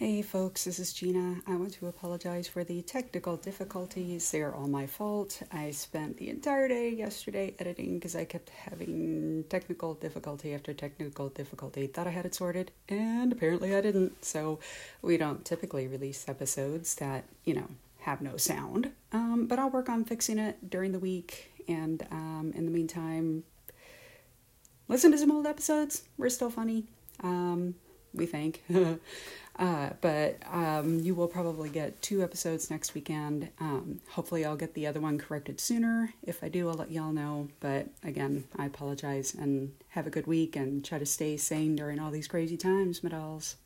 Hey folks, this is Gina. I want to apologize for the technical difficulties. They're all my fault. I spent the entire day yesterday editing because I kept having technical difficulty after technical difficulty. Thought I had it sorted, and apparently I didn't. So we don't typically release episodes that, you know, have no sound. Um, but I'll work on fixing it during the week. And um, in the meantime, listen to some old episodes. We're still funny. Um, we think. uh, but um, you will probably get two episodes next weekend. Um, hopefully, I'll get the other one corrected sooner. If I do, I'll let y'all know. But again, I apologize and have a good week and try to stay sane during all these crazy times, my dolls.